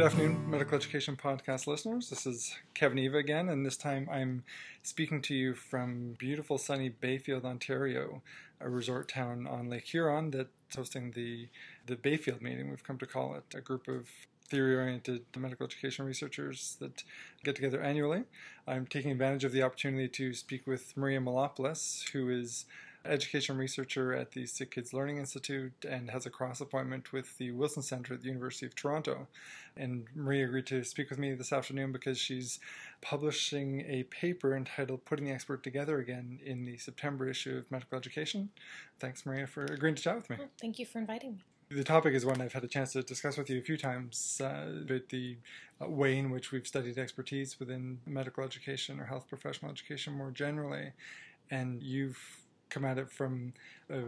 Good afternoon, Medical Education Podcast listeners. This is Kevin Eva again, and this time I'm speaking to you from beautiful sunny Bayfield, Ontario, a resort town on Lake Huron that's hosting the, the Bayfield meeting, we've come to call it, a group of theory oriented medical education researchers that get together annually. I'm taking advantage of the opportunity to speak with Maria Mylopoulos, who is education researcher at the Sick Kids Learning Institute and has a cross appointment with the Wilson Center at the University of Toronto. And Maria agreed to speak with me this afternoon because she's publishing a paper entitled Putting the Expert Together Again in the September issue of Medical Education. Thanks, Maria, for agreeing to chat with me. Well, thank you for inviting me. The topic is one I've had a chance to discuss with you a few times uh, about the uh, way in which we've studied expertise within medical education or health professional education more generally. And you've come at it from a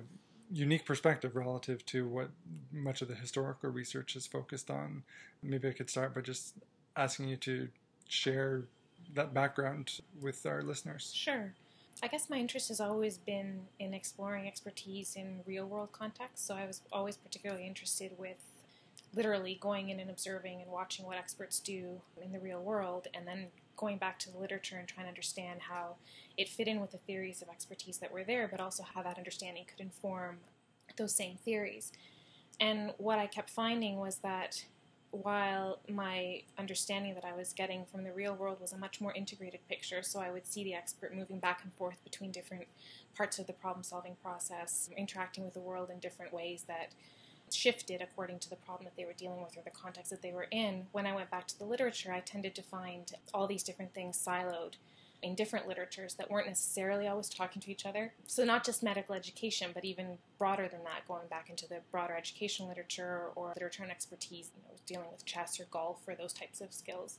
unique perspective relative to what much of the historical research is focused on. Maybe I could start by just asking you to share that background with our listeners. Sure. I guess my interest has always been in exploring expertise in real world contexts, so I was always particularly interested with literally going in and observing and watching what experts do in the real world and then going back to the literature and trying to understand how it fit in with the theories of expertise that were there, but also how that understanding could inform those same theories. And what I kept finding was that while my understanding that I was getting from the real world was a much more integrated picture, so I would see the expert moving back and forth between different parts of the problem solving process, interacting with the world in different ways that shifted according to the problem that they were dealing with or the context that they were in. When I went back to the literature, I tended to find all these different things siloed in different literatures that weren't necessarily always talking to each other. So, not just medical education, but even broader than that, going back into the broader education literature or literature and expertise, you know, dealing with chess or golf or those types of skills.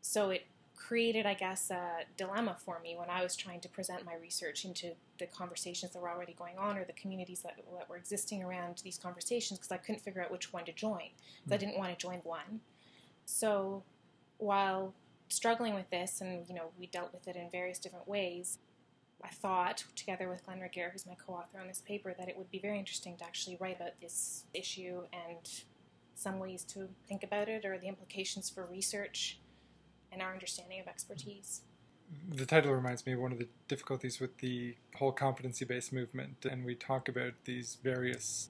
So, it created, I guess, a dilemma for me when I was trying to present my research into the conversations that were already going on or the communities that, that were existing around these conversations because I couldn't figure out which one to join. Mm-hmm. I didn't want to join one. So while struggling with this, and you know, we dealt with it in various different ways. I thought, together with Glenn Regehr, who's my co-author on this paper, that it would be very interesting to actually write about this issue and some ways to think about it or the implications for research and our understanding of expertise. The title reminds me of one of the difficulties with the whole competency based movement, and we talk about these various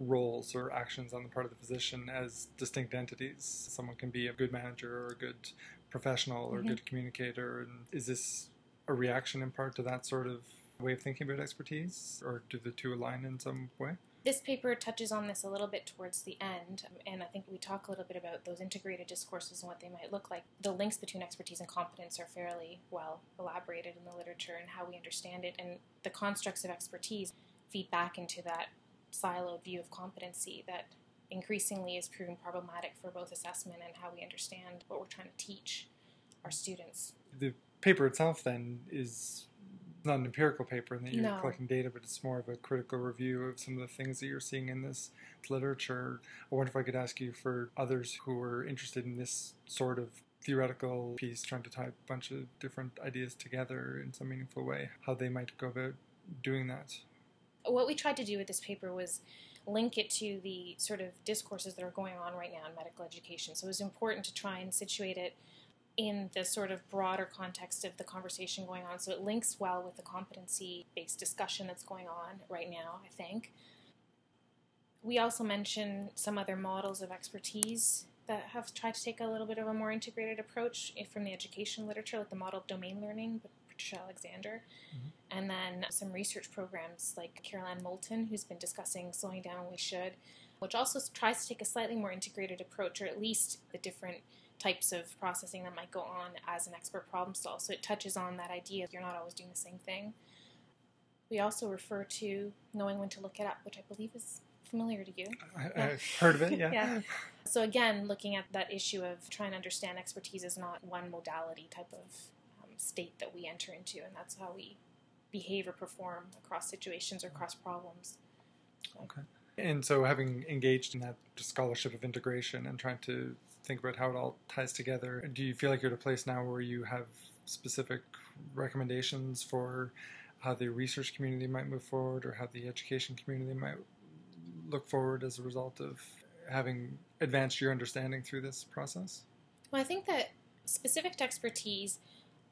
roles or actions on the part of the physician as distinct entities. Someone can be a good manager or a good professional or mm-hmm. a good communicator. And is this a reaction in part to that sort of way of thinking about expertise, or do the two align in some way? This paper touches on this a little bit towards the end, um, and I think we talk a little bit about those integrated discourses and what they might look like. The links between expertise and competence are fairly well elaborated in the literature and how we understand it, and the constructs of expertise feed back into that siloed view of competency that increasingly is proving problematic for both assessment and how we understand what we're trying to teach our students. The paper itself, then, is not an empirical paper in that you're no. collecting data, but it's more of a critical review of some of the things that you're seeing in this literature. I wonder if I could ask you for others who are interested in this sort of theoretical piece, trying to tie a bunch of different ideas together in some meaningful way, how they might go about doing that. What we tried to do with this paper was link it to the sort of discourses that are going on right now in medical education. So it was important to try and situate it in the sort of broader context of the conversation going on. So it links well with the competency based discussion that's going on right now, I think. We also mention some other models of expertise that have tried to take a little bit of a more integrated approach from the education literature, like the model of domain learning Patricia Alexander, mm-hmm. and then some research programs like Carol Ann Moulton, who's been discussing slowing down when we should, which also tries to take a slightly more integrated approach, or at least the different types of processing that might go on as an expert problem solver. So it touches on that idea you're not always doing the same thing. We also refer to knowing when to look it up, which I believe is familiar to you. I, have heard of it, yeah. yeah. So again, looking at that issue of trying to understand expertise is not one modality type of um, state that we enter into, and that's how we behave or perform across situations or across problems. So. Okay. And so, having engaged in that scholarship of integration and trying to think about how it all ties together. Do you feel like you're at a place now where you have specific recommendations for how the research community might move forward or how the education community might look forward as a result of having advanced your understanding through this process? Well, I think that specific expertise,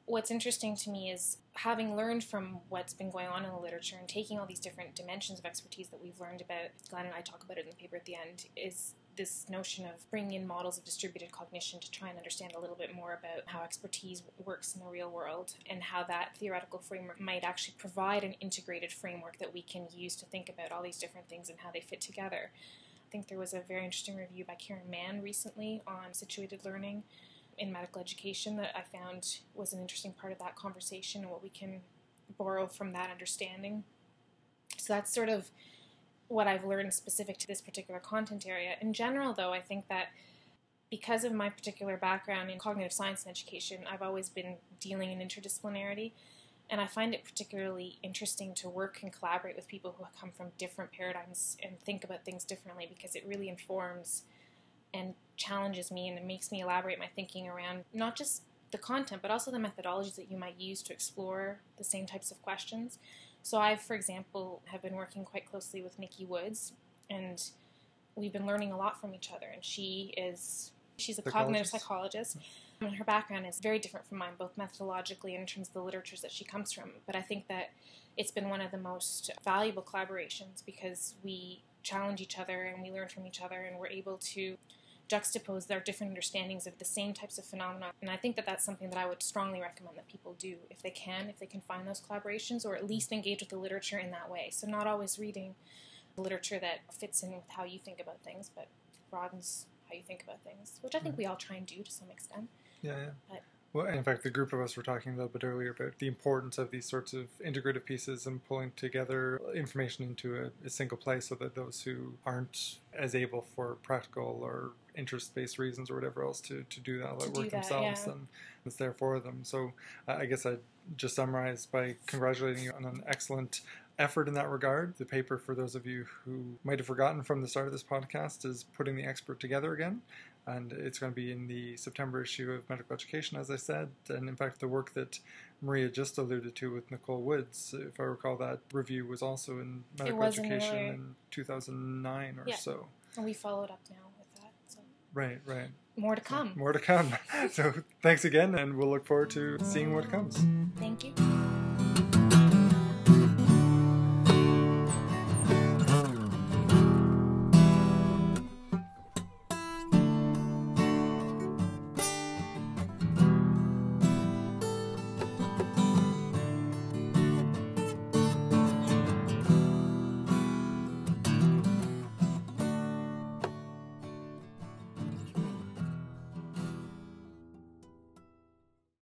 what's interesting to me is having learned from what's been going on in the literature and taking all these different dimensions of expertise that we've learned about, Glenn and I talk about it in the paper at the end, is this notion of bringing in models of distributed cognition to try and understand a little bit more about how expertise works in the real world and how that theoretical framework might actually provide an integrated framework that we can use to think about all these different things and how they fit together. I think there was a very interesting review by Karen Mann recently on situated learning in medical education that I found was an interesting part of that conversation and what we can borrow from that understanding. So that's sort of what I've learned specific to this particular content area. In general, though, I think that because of my particular background in cognitive science and education, I've always been dealing in interdisciplinarity. And I find it particularly interesting to work and collaborate with people who come from different paradigms and think about things differently because it really informs and challenges me and it makes me elaborate my thinking around not just the content but also the methodologies that you might use to explore the same types of questions. So I, for example, have been working quite closely with Nikki Woods and we've been learning a lot from each other and she is she's a cognitive psychologist. And her background is very different from mine both methodologically and in terms of the literatures that she comes from. But i think that it's been one of the most valuable collaborations because we challenge each other and we learn from each other and we're able to juxtapose their different understandings of the same types of phenomena. And I think that that's something that I would strongly recommend that people do if they can, if they can find those collaborations, or at least engage with the literature in that way. So, not always reading literature that fits in with how you think about things, but broadens how you think about things, which I think hmm. we all try and do to some extent. Yeah, yeah. But well, in fact, the group of us were talking a little bit earlier about the importance of these sorts of integrative pieces and pulling together information into a, a single place so that those who aren't as able for practical or interest based reasons or whatever else to, to do that to work do that, themselves, yeah. then it's there for them. So uh, I guess I'd just summarize by congratulating you on an excellent effort in that regard. The paper, for those of you who might have forgotten from the start of this podcast, is putting the expert together again and it's going to be in the September issue of Medical Education, as I said. And in fact, the work that Maria just alluded to with Nicole Woods, if I recall, that review was also in Medical Education in 2009 or yeah. so. And we followed up now with that. So. Right, right. More to come. More to come. so thanks again, and we'll look forward to seeing what comes. Thank you.